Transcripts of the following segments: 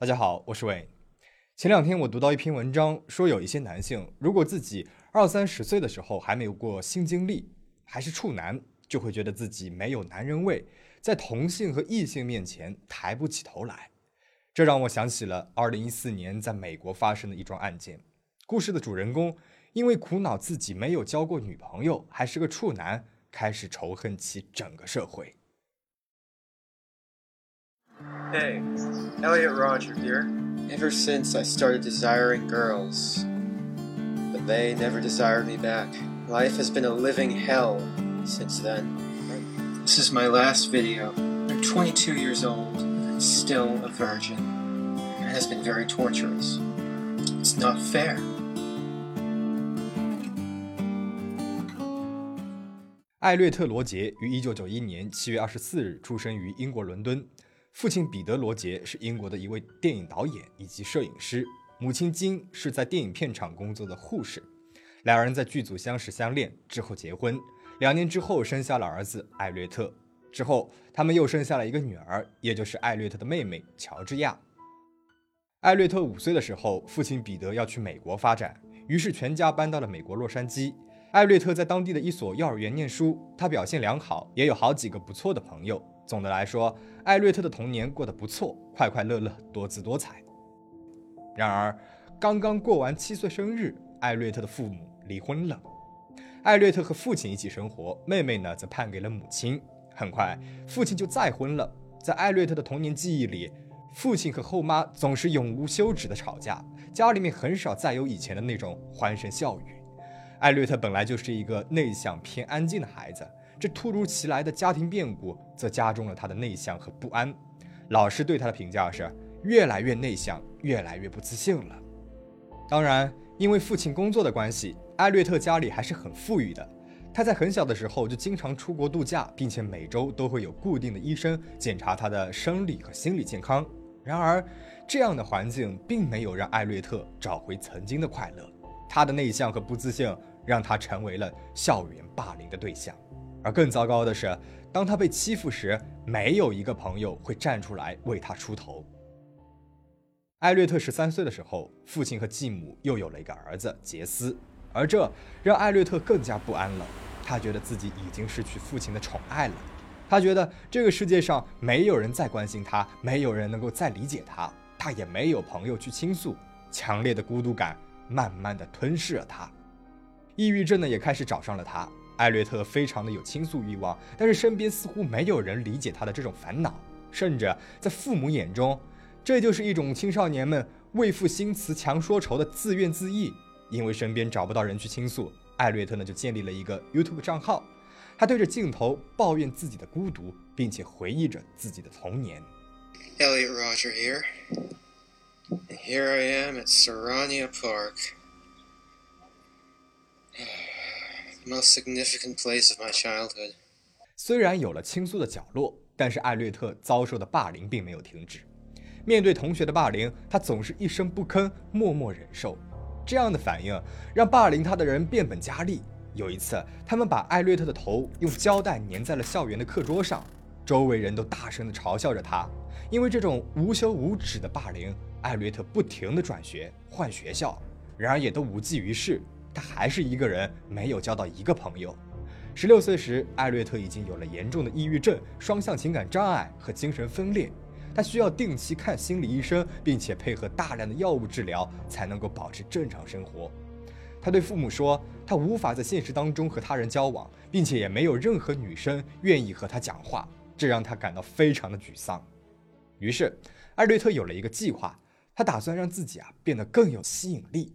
大家好，我是伟。前两天我读到一篇文章，说有一些男性，如果自己二三十岁的时候还没有过性经历，还是处男，就会觉得自己没有男人味，在同性和异性面前抬不起头来。这让我想起了二零一四年在美国发生的一桩案件。故事的主人公因为苦恼自己没有交过女朋友，还是个处男，开始仇恨起整个社会。Hey, Elliot Roger here. Ever since I started desiring girls, but they never desired me back. Life has been a living hell since then. This is my last video. I'm 22 years old and still a virgin. It has been very torturous. It's not fair. 艾略特·罗杰于1991年7月24日出生于英国伦敦。 父亲彼得·罗杰是英国的一位电影导演以及摄影师，母亲金是在电影片场工作的护士。两人在剧组相识相恋，之后结婚。两年之后生下了儿子艾略特。之后他们又生下了一个女儿，也就是艾略特的妹妹乔治亚。艾略特五岁的时候，父亲彼得要去美国发展，于是全家搬到了美国洛杉矶。艾略特在当地的一所幼儿园念书，他表现良好，也有好几个不错的朋友。总的来说，艾略特的童年过得不错，快快乐乐，多姿多彩。然而，刚刚过完七岁生日，艾略特的父母离婚了。艾略特和父亲一起生活，妹妹呢则判给了母亲。很快，父亲就再婚了。在艾略特的童年记忆里，父亲和后妈总是永无休止的吵架，家里面很少再有以前的那种欢声笑语。艾略特本来就是一个内向偏安静的孩子。这突如其来的家庭变故，则加重了他的内向和不安。老师对他的评价是：越来越内向，越来越不自信了。当然，因为父亲工作的关系，艾略特家里还是很富裕的。他在很小的时候就经常出国度假，并且每周都会有固定的医生检查他的生理和心理健康。然而，这样的环境并没有让艾略特找回曾经的快乐。他的内向和不自信让他成为了校园霸凌的对象。而更糟糕的是，当他被欺负时，没有一个朋友会站出来为他出头。艾略特十三岁的时候，父亲和继母又有了一个儿子杰斯，而这让艾略特更加不安了。他觉得自己已经失去父亲的宠爱了，他觉得这个世界上没有人再关心他，没有人能够再理解他，他也没有朋友去倾诉。强烈的孤独感慢慢的吞噬了他，抑郁症呢也开始找上了他。艾略特非常的有倾诉欲望，但是身边似乎没有人理解他的这种烦恼，甚至在父母眼中，这就是一种青少年们为赋新词强说愁的自怨自艾。因为身边找不到人去倾诉，艾略特呢就建立了一个 YouTube 账号，他对着镜头抱怨自己的孤独，并且回忆着自己的童年。Elliot Roger here. Here I am at Serrania Park. most significant place of my childhood。虽然有了倾诉的角落，但是艾略特遭受的霸凌并没有停止。面对同学的霸凌，他总是一声不吭，默默忍受。这样的反应让霸凌他的人变本加厉。有一次，他们把艾略特的头用胶带粘在了校园的课桌上，周围人都大声地嘲笑着他。因为这种无休无止的霸凌，艾略特不停地转学换学校，然而也都无济于事。他还是一个人，没有交到一个朋友。十六岁时，艾略特已经有了严重的抑郁症、双向情感障碍和精神分裂。他需要定期看心理医生，并且配合大量的药物治疗，才能够保持正常生活。他对父母说，他无法在现实当中和他人交往，并且也没有任何女生愿意和他讲话，这让他感到非常的沮丧。于是，艾略特有了一个计划，他打算让自己啊变得更有吸引力。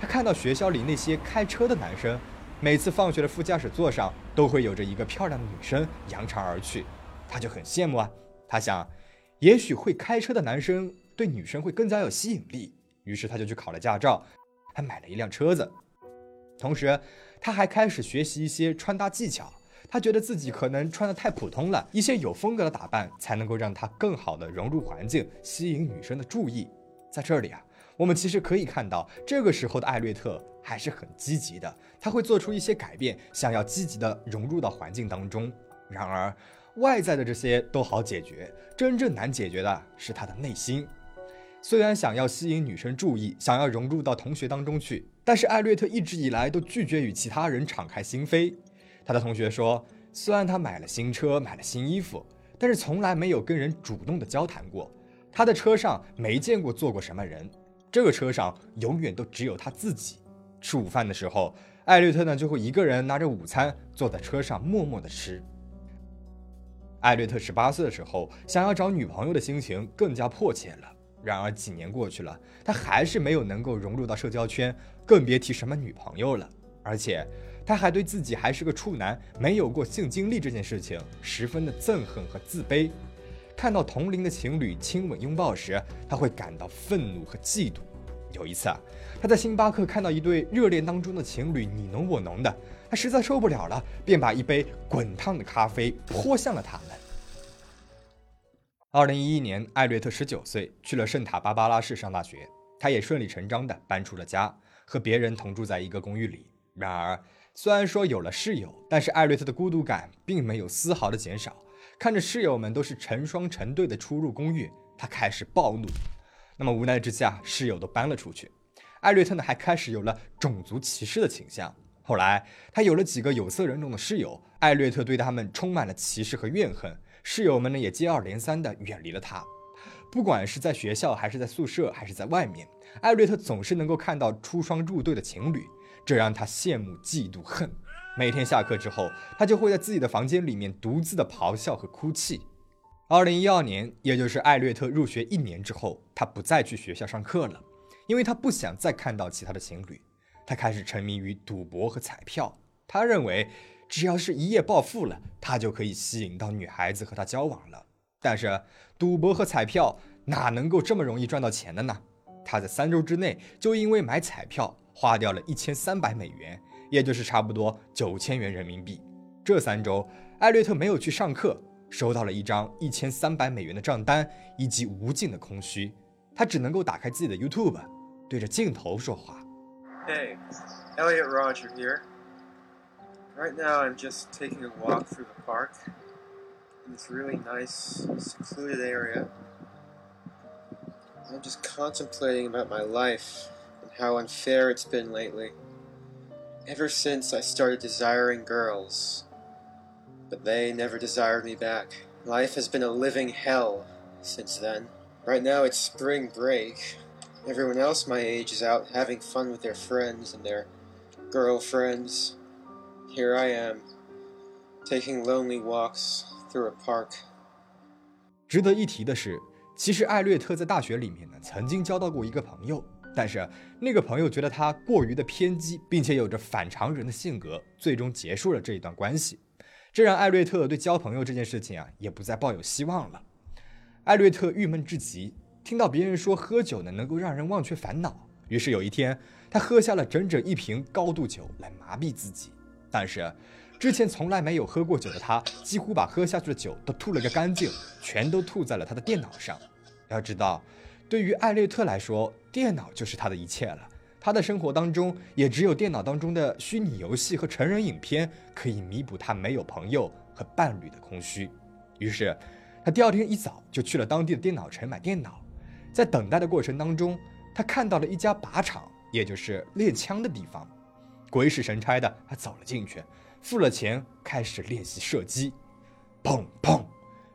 他看到学校里那些开车的男生，每次放学的副驾驶座上都会有着一个漂亮的女生扬长而去，他就很羡慕啊。他想，也许会开车的男生对女生会更加有吸引力，于是他就去考了驾照，还买了一辆车子。同时，他还开始学习一些穿搭技巧。他觉得自己可能穿的太普通了，一些有风格的打扮才能够让他更好的融入环境，吸引女生的注意。在这里啊。我们其实可以看到，这个时候的艾略特还是很积极的，他会做出一些改变，想要积极的融入到环境当中。然而，外在的这些都好解决，真正难解决的是他的内心。虽然想要吸引女生注意，想要融入到同学当中去，但是艾略特一直以来都拒绝与其他人敞开心扉。他的同学说，虽然他买了新车，买了新衣服，但是从来没有跟人主动的交谈过。他的车上没见过坐过什么人，这个车上永远都只有他自己。吃午饭的时候，艾略特呢就会一个人拿着午餐坐在车上默默的吃。艾略特十八岁的时候，想要找女朋友的心情更加迫切了。然而几年过去了，他还是没有能够融入到社交圈，更别提什么女朋友了。而且他还对自己还是个处男，没有过性经历这件事情十分的憎恨和自卑。看到同龄的情侣亲吻拥抱时，他会感到愤怒和嫉妒。有一次啊，他在星巴克看到一对热恋当中的情侣你侬我侬的，他实在受不了了，便把一杯滚烫的咖啡泼向了他们。二零一一年，艾略特十九岁，去了圣塔芭芭拉市上大学，他也顺理成章地搬出了家，和别人同住在一个公寓里。然而，虽然说有了室友，但是艾略特的孤独感并没有丝毫的减少。看着室友们都是成双成对的出入公寓，他开始暴怒。那么无奈之下，室友都搬了出去。艾略特呢，还开始有了种族歧视的倾向。后来他有了几个有色人种的室友，艾略特对他们充满了歧视和怨恨。室友们呢，也接二连三的远离了他。不管是在学校，还是在宿舍，还是在外面，艾略特总是能够看到出双入对的情侣，这让他羡慕、嫉妒、恨。每天下课之后，他就会在自己的房间里面独自的咆哮和哭泣。二零一二年，也就是艾略特入学一年之后，他不再去学校上课了，因为他不想再看到其他的情侣。他开始沉迷于赌博和彩票。他认为，只要是一夜暴富了，他就可以吸引到女孩子和他交往了。但是，赌博和彩票哪能够这么容易赚到钱的呢？他在三周之内就因为买彩票花掉了一千三百美元。也就是差不多九千元人民币。这三周，艾略特没有去上课，收到了一张一千三百美元的账单以及无尽的空虚。他只能够打开自己的 YouTube，对着镜头说话。Hey, Elliot Roger here. Right now, I'm just taking a walk through the park in this really nice, secluded area. I'm just contemplating about my life and how unfair it's been lately. ever since I started desiring girls. But they never desired me back. Life has been a living hell since then. Right now it's spring break. Everyone else my age is out having fun with their friends and their girlfriends. Here I am, taking lonely walks through a park. 值得一提的是，其实艾略特在大学里面呢，曾经交到过一个朋友。 但是那个朋友觉得他过于的偏激，并且有着反常人的性格，最终结束了这一段关系。这让艾略特对交朋友这件事情啊，也不再抱有希望了。艾略特郁闷至极，听到别人说喝酒呢能够让人忘却烦恼，于是有一天他喝下了整整一瓶高度酒来麻痹自己。但是之前从来没有喝过酒的他，几乎把喝下去的酒都吐了个干净，全都吐在了他的电脑上。要知道。对于艾略特来说，电脑就是他的一切了。他的生活当中也只有电脑当中的虚拟游戏和成人影片可以弥补他没有朋友和伴侣的空虚。于是，他第二天一早就去了当地的电脑城买电脑。在等待的过程当中，他看到了一家靶场，也就是练枪的地方。鬼使神差的，他走了进去，付了钱，开始练习射击。砰砰，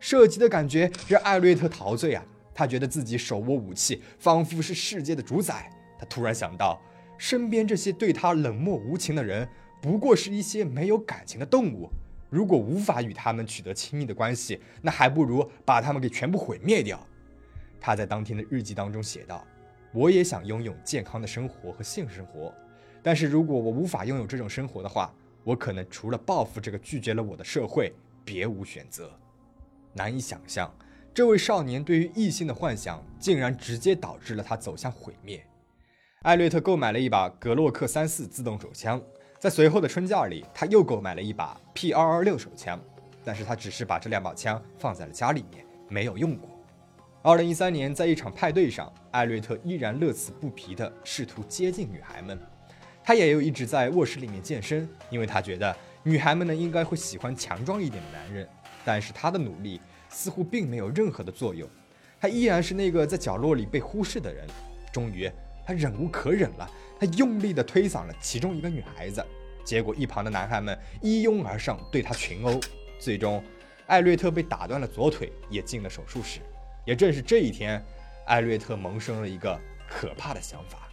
射击的感觉让艾略特陶醉啊！他觉得自己手握武器，仿佛是世界的主宰。他突然想到，身边这些对他冷漠无情的人，不过是一些没有感情的动物。如果无法与他们取得亲密的关系，那还不如把他们给全部毁灭掉。他在当天的日记当中写道：“我也想拥有健康的生活和性生活，但是如果我无法拥有这种生活的话，我可能除了报复这个拒绝了我的社会，别无选择。”难以想象。这位少年对于异性的幻想，竟然直接导致了他走向毁灭。艾略特购买了一把格洛克三四自动手枪，在随后的春假里，他又购买了一把 P 二二六手枪，但是他只是把这两把枪放在了家里面，没有用过。二零一三年，在一场派对上，艾略特依然乐此不疲地试图接近女孩们。他也有一直在卧室里面健身，因为他觉得女孩们呢应该会喜欢强壮一点的男人。但是他的努力。似乎并没有任何的作用，他依然是那个在角落里被忽视的人。终于，他忍无可忍了，他用力地推搡了其中一个女孩子，结果一旁的男孩们一拥而上对他群殴，最终，艾略特被打断了左腿，也进了手术室。也正是这一天，艾略特萌生了一个可怕的想法。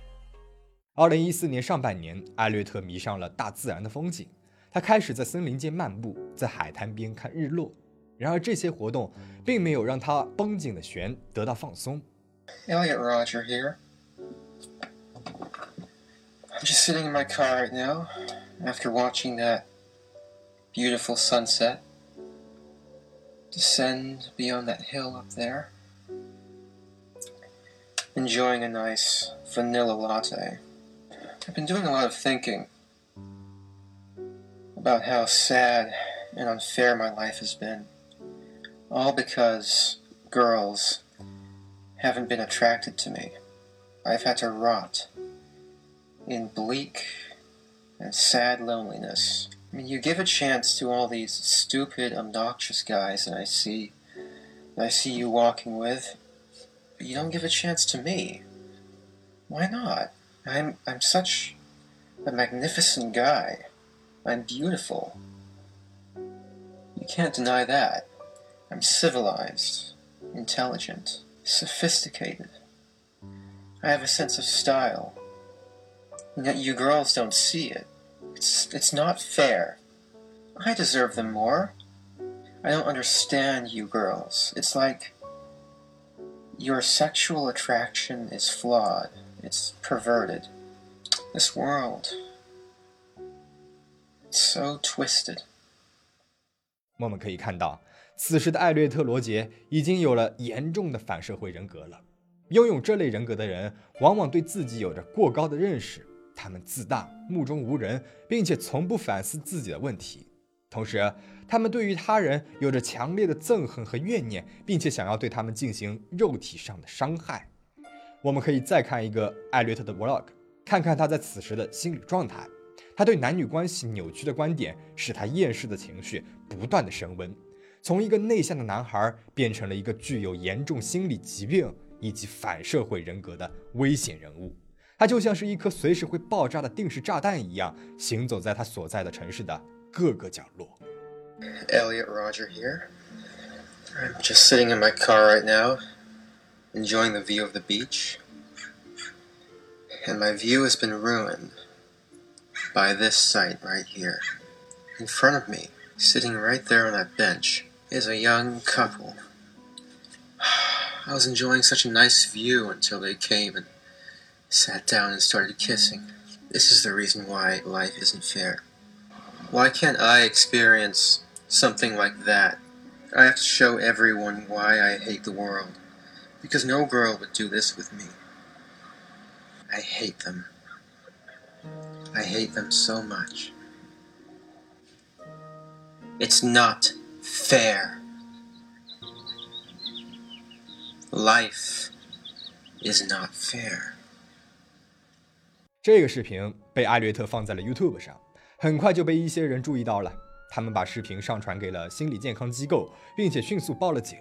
二零一四年上半年，艾略特迷上了大自然的风景，他开始在森林间漫步，在海滩边看日落。然而，这些活动并没有让他绷紧的弦得到放松。Elliot Roger here. I'm just sitting in my car right now after watching that beautiful sunset descend beyond that hill up there. Enjoying a nice vanilla latte. I've been doing a lot of thinking about how sad and unfair my life has been. All because girls haven't been attracted to me. I've had to rot in bleak and sad loneliness. I mean, you give a chance to all these stupid, obnoxious guys that I see, that I see you walking with, but you don't give a chance to me. Why not? I'm I'm such a magnificent guy. I'm beautiful. You can't deny that. I'm civilized, intelligent, sophisticated. I have a sense of style. And yet you girls don't see it. It's it's not fair. I deserve them more. I don't understand you girls. It's like your sexual attraction is flawed. It's perverted. This world it's so twisted. 我们可以看到， 此时的艾略特·罗杰已经有了严重的反社会人格了。拥有这类人格的人，往往对自己有着过高的认识，他们自大、目中无人，并且从不反思自己的问题。同时，他们对于他人有着强烈的憎恨和怨念，并且想要对他们进行肉体上的伤害。我们可以再看一个艾略特的 vlog，看看他在此时的心理状态。他对男女关系扭曲的观点，使他厌世的情绪不断的升温，从一个内向的男孩变成了一个具有严重心理疾病。以及反社会人格的危险人物，他就像是一颗随时会爆炸的定时炸弹一样，行走在他所在的城市的各个角落。Elliot Roger here. I'm just sitting in my car right now, enjoying the view of the beach. And my view has been ruined by this sight right here. In front of me, sitting right there on that bench, is a young couple I was enjoying such a nice view until they came and sat down and started kissing. This is the reason why life isn't fair. Why can't I experience something like that? I have to show everyone why I hate the world. Because no girl would do this with me. I hate them. I hate them so much. It's not fair. Life is not fair。这个视频被艾略特放在了 YouTube 上，很快就被一些人注意到了。他们把视频上传给了心理健康机构，并且迅速报了警。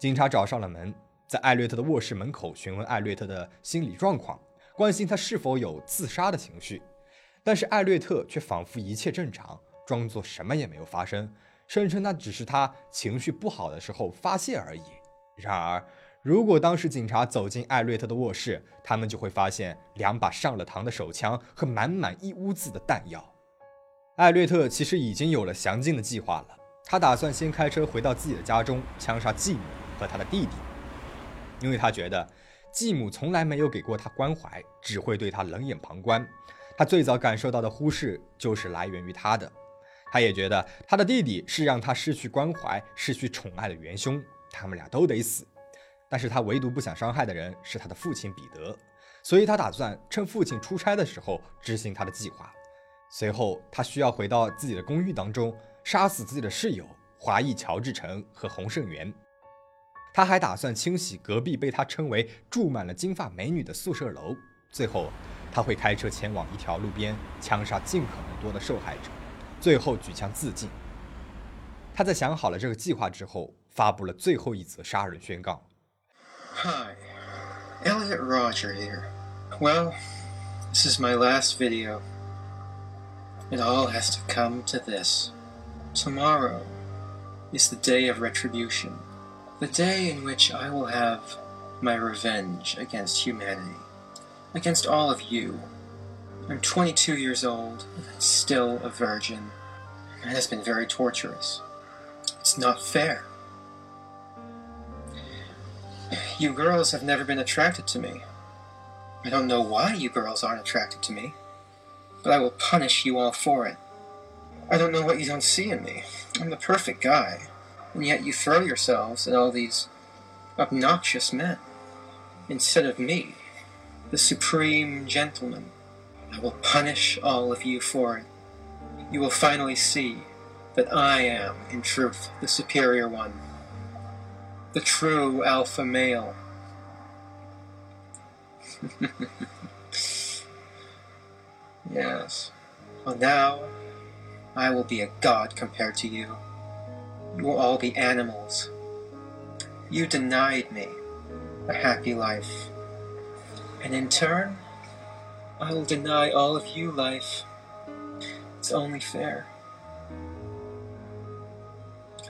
警察找上了门，在艾略特的卧室门口询问艾略特的心理状况，关心他是否有自杀的情绪。但是艾略特却仿佛一切正常，装作什么也没有发生，声称那只是他情绪不好的时候发泄而已。然而，如果当时警察走进艾略特的卧室，他们就会发现两把上了膛的手枪和满满一屋子的弹药。艾略特其实已经有了详尽的计划了，他打算先开车回到自己的家中，枪杀继母和他的弟弟，因为他觉得继母从来没有给过他关怀，只会对他冷眼旁观。他最早感受到的忽视就是来源于他的。他也觉得他的弟弟是让他失去关怀、失去宠爱的元凶，他们俩都得死。但是他唯独不想伤害的人是他的父亲彼得，所以他打算趁父亲出差的时候执行他的计划。随后，他需要回到自己的公寓当中，杀死自己的室友华裔乔治城和洪胜元。他还打算清洗隔壁被他称为住满了金发美女的宿舍楼。最后，他会开车前往一条路边，枪杀尽可能多的受害者，最后举枪自尽。他在想好了这个计划之后，发布了最后一则杀人宣告。 Hi, Elliot Roger here. Well, this is my last video. It all has to come to this. Tomorrow is the day of retribution, the day in which I will have my revenge against humanity, against all of you. I'm 22 years old, and still a virgin. It has been very torturous. It's not fair. You girls have never been attracted to me. I don't know why you girls aren't attracted to me, but I will punish you all for it. I don't know what you don't see in me. I'm the perfect guy, and yet you throw yourselves at all these obnoxious men instead of me, the supreme gentleman. I will punish all of you for it. You will finally see that I am, in truth, the superior one, the true alpha male. yes. Well, now I will be a god compared to you. You will all be animals. You denied me a happy life. And in turn, I will deny all of you life. It's only fair.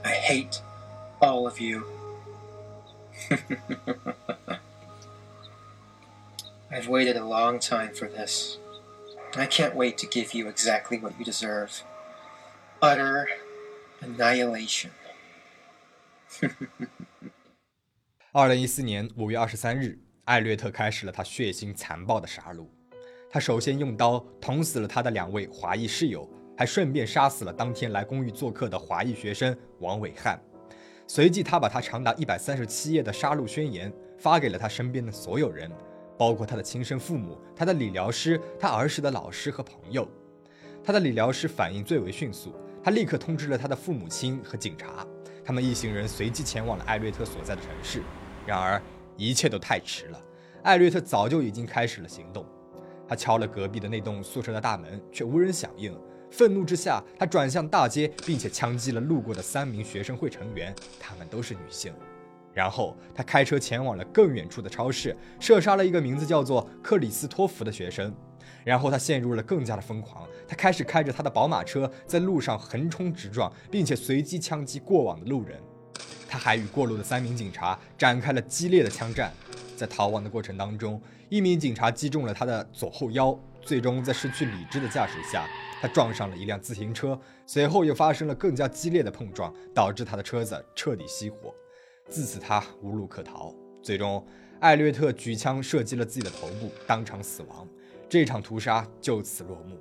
I hate all of you. I've waited a long time for this. I can't wait to give you exactly what you deserve utter annihilation. 二零一四年五月二十三日，艾略特开始了他血腥残暴的杀戮。 他首先用刀捅死了他的两位华裔室友，还顺便杀死了当天来公寓做客的华裔学生王伟汉。随即，他把他长达一百三十七页的杀戮宣言发给了他身边的所有人，包括他的亲生父母、他的理疗师、他儿时的老师和朋友。他的理疗师反应最为迅速，他立刻通知了他的父母亲和警察。他们一行人随即前往了艾略特所在的城市。然而，一切都太迟了。艾略特早就已经开始了行动。他敲了隔壁的那栋宿舍的大门，却无人响应。愤怒之下，他转向大街，并且枪击了路过的三名学生会成员，他们都是女性。然后，他开车前往了更远处的超市，射杀了一个名字叫做克里斯托弗的学生。然后，他陷入了更加的疯狂，他开始开着他的宝马车在路上横冲直撞，并且随机枪击过往的路人。他还与过路的三名警察展开了激烈的枪战，在逃亡的过程当中，一名警察击中了他的左后腰，最终在失去理智的驾驶下，他撞上了一辆自行车，随后又发生了更加激烈的碰撞，导致他的车子彻底熄火。自此，他无路可逃。最终，艾略特举枪射击了自己的头部，当场死亡。这场屠杀就此落幕。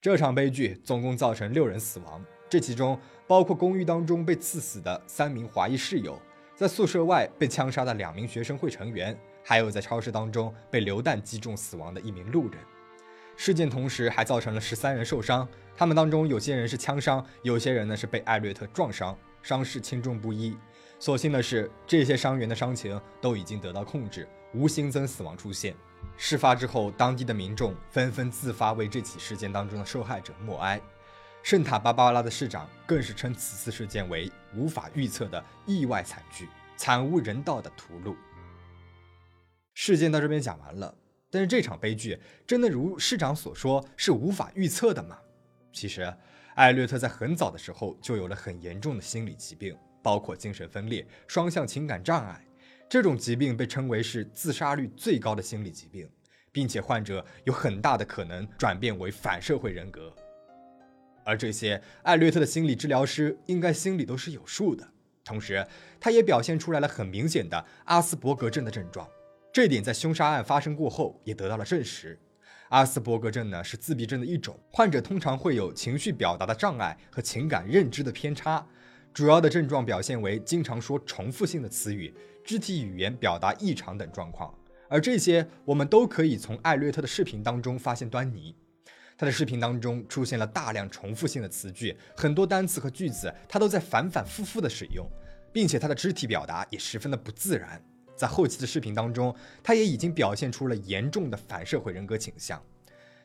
这场悲剧总共造成六人死亡，这其中。包括公寓当中被刺死的三名华裔室友，在宿舍外被枪杀的两名学生会成员，还有在超市当中被流弹击中死亡的一名路人。事件同时还造成了十三人受伤，他们当中有些人是枪伤，有些人呢是被艾略特撞伤，伤势轻重不一。所幸的是，这些伤员的伤情都已经得到控制，无新增死亡出现。事发之后，当地的民众纷纷自发为这起事件当中的受害者默哀。圣塔芭芭拉的市长更是称此次事件为无法预测的意外惨剧，惨无人道的屠戮。事件到这边讲完了，但是这场悲剧真的如市长所说是无法预测的吗？其实，艾略特在很早的时候就有了很严重的心理疾病，包括精神分裂、双向情感障碍。这种疾病被称为是自杀率最高的心理疾病，并且患者有很大的可能转变为反社会人格。而这些艾略特的心理治疗师应该心里都是有数的。同时，他也表现出来了很明显的阿斯伯格症的症状，这点在凶杀案发生过后也得到了证实。阿斯伯格症呢是自闭症的一种，患者通常会有情绪表达的障碍和情感认知的偏差，主要的症状表现为经常说重复性的词语、肢体语言表达异常等状况。而这些我们都可以从艾略特的视频当中发现端倪。他的视频当中出现了大量重复性的词句，很多单词和句子他都在反反复复的使用，并且他的肢体表达也十分的不自然。在后期的视频当中，他也已经表现出了严重的反社会人格倾向。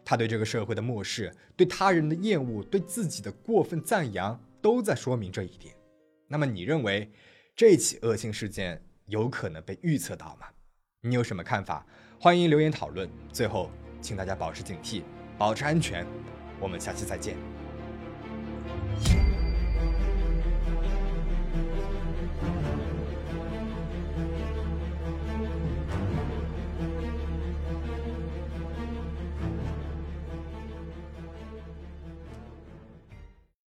他对这个社会的漠视，对他人的厌恶，对自己的过分赞扬，都在说明这一点。那么，你认为这起恶性事件有可能被预测到吗？你有什么看法？欢迎留言讨论。最后，请大家保持警惕，保持安全。我们下期再见。